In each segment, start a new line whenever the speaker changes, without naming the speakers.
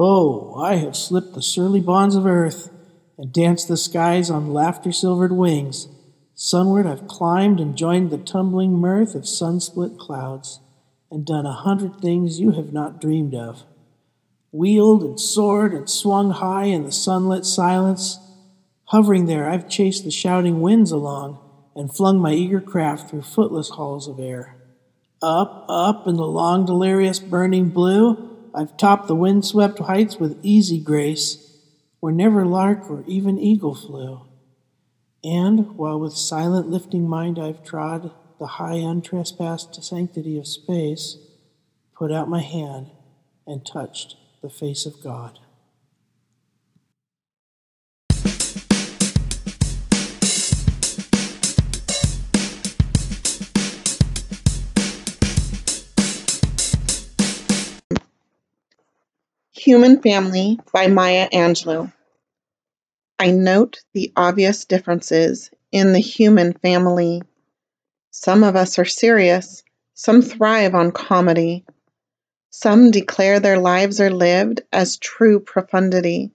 Oh, I have slipped the surly bonds of earth and danced the skies on laughter silvered wings. Sunward I've climbed and joined the tumbling mirth of sun split clouds, and done a hundred things you have not dreamed of. Wheeled and soared and swung high in the sunlit silence. Hovering there, I've chased the shouting winds along and flung my eager craft through footless halls of air. Up, up in the long, delirious, burning blue, I've topped the wind-swept heights with easy grace, where never lark or even eagle flew. And while with silent lifting mind I've trod the high untrespassed sanctity of space, put out my hand and touched the face of God.
Human Family by Maya Angelou. I note the obvious differences in the human family. Some of us are serious, some thrive on comedy. Some declare their lives are lived as true profundity,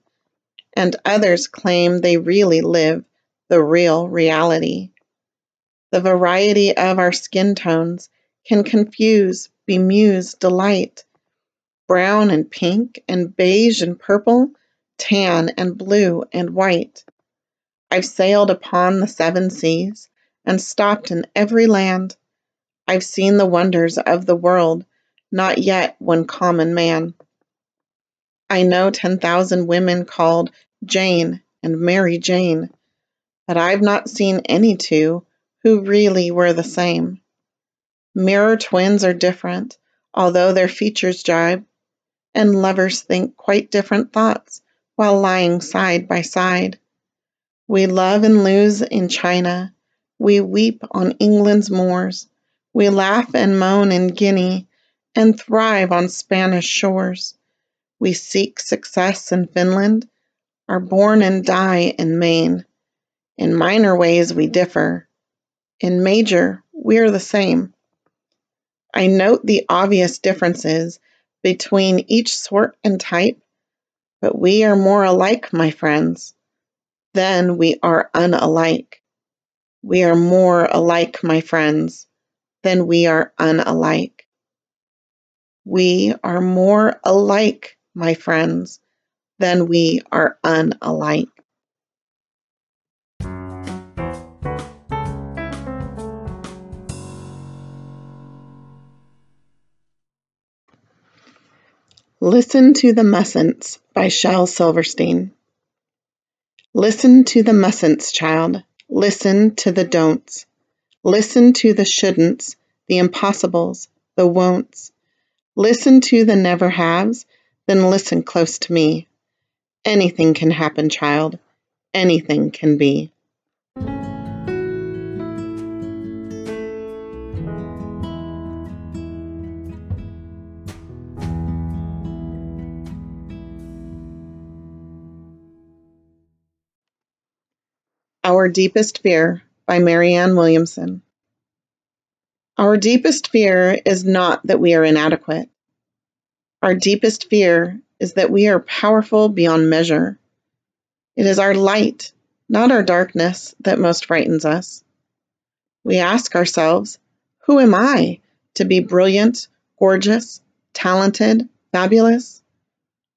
and others claim they really live the real reality. The variety of our skin tones can confuse, bemuse, delight brown and pink and beige and purple, tan and blue and white. I've sailed upon the seven seas and stopped in every land. I've seen the wonders of the world, not yet one common man. I know 10,000 women called Jane and Mary Jane, but I've not seen any two who really were the same. Mirror twins are different, although their features jibe and lovers think quite different thoughts while lying side by side. We love and lose in China. We weep on England's moors. We laugh and moan in Guinea and thrive on Spanish shores. We seek success in Finland, are born and die in Maine. In minor ways we differ. In major, we're the same. I note the obvious differences between each sort and type, but we are more alike, my friends, than we are unalike. We are more alike, my friends, than we are unalike. We are more alike, my friends, than we are unalike. Listen to the Mustn'ts by Shel Silverstein. Listen to the mustn'ts, child. Listen to the don'ts. Listen to the shouldn'ts, the impossibles, the won'ts. Listen to the never haves, then listen close to me. Anything can happen, child. Anything can be. Our Deepest Fear by Marianne Williamson. Our deepest fear is not that we are inadequate. Our deepest fear is that we are powerful beyond measure. It is our light, not our darkness, that most frightens us. We ask ourselves, Who am I to be brilliant, gorgeous, talented, fabulous?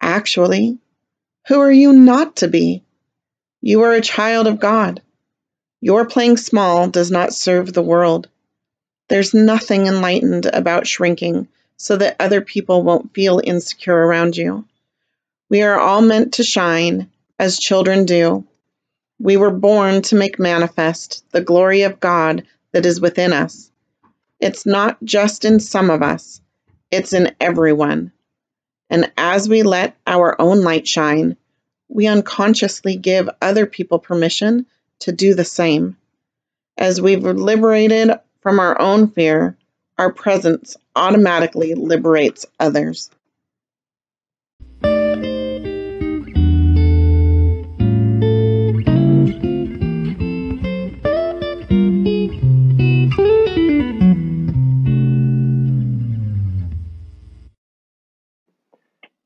Actually, who are you not to be? You are a child of God. Your playing small does not serve the world. There's nothing enlightened about shrinking so that other people won't feel insecure around you. We are all meant to shine, as children do. We were born to make manifest the glory of God that is within us. It's not just in some of us, it's in everyone. And as we let our own light shine, we unconsciously give other people permission to do the same. As we've liberated from our own fear, our presence automatically liberates others.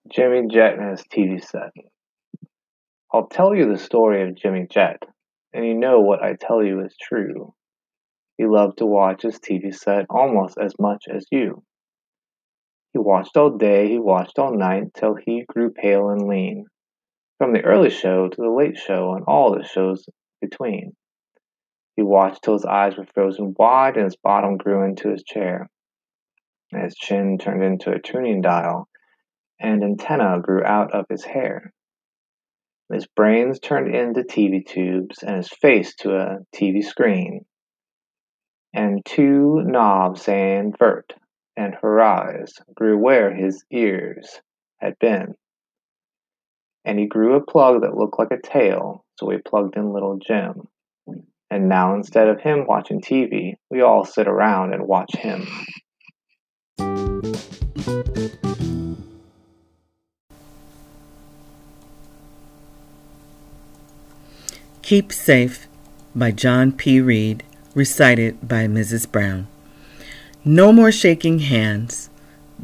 Jimmy his TV set. I'll tell you the story of Jimmy Jet, and you know what I tell you is true. He loved to watch his TV set almost as much as you. He watched all day, he watched all night, till he grew pale and lean, from the early show to the late show and all the shows between. He watched till his eyes were frozen wide and his bottom grew into his chair, and his chin turned into a tuning dial, and antenna grew out of his hair. His brains turned into TV tubes, and his face to a TV screen, and two knobs saying vert and horizon grew where his ears had been. And he grew a plug that looked like a tail, so we plugged in little Jim. And now instead of him watching TV, we all sit around and watch him.
Keep Safe by John P. Reed, recited by Mrs. Brown. No more shaking hands.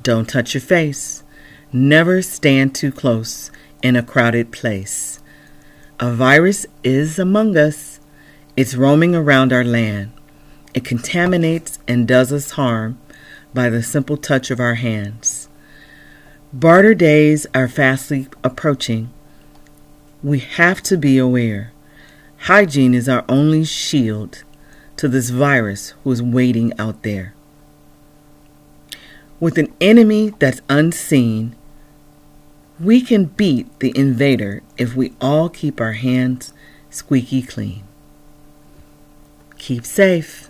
Don't touch your face. Never stand too close in a crowded place. A virus is among us. It's roaming around our land. It contaminates and does us harm by the simple touch of our hands. Barter days are fastly approaching. We have to be aware. Hygiene is our only shield to this virus who is waiting out there. With an enemy that's unseen, we can beat the invader if we all keep our hands squeaky clean. Keep safe.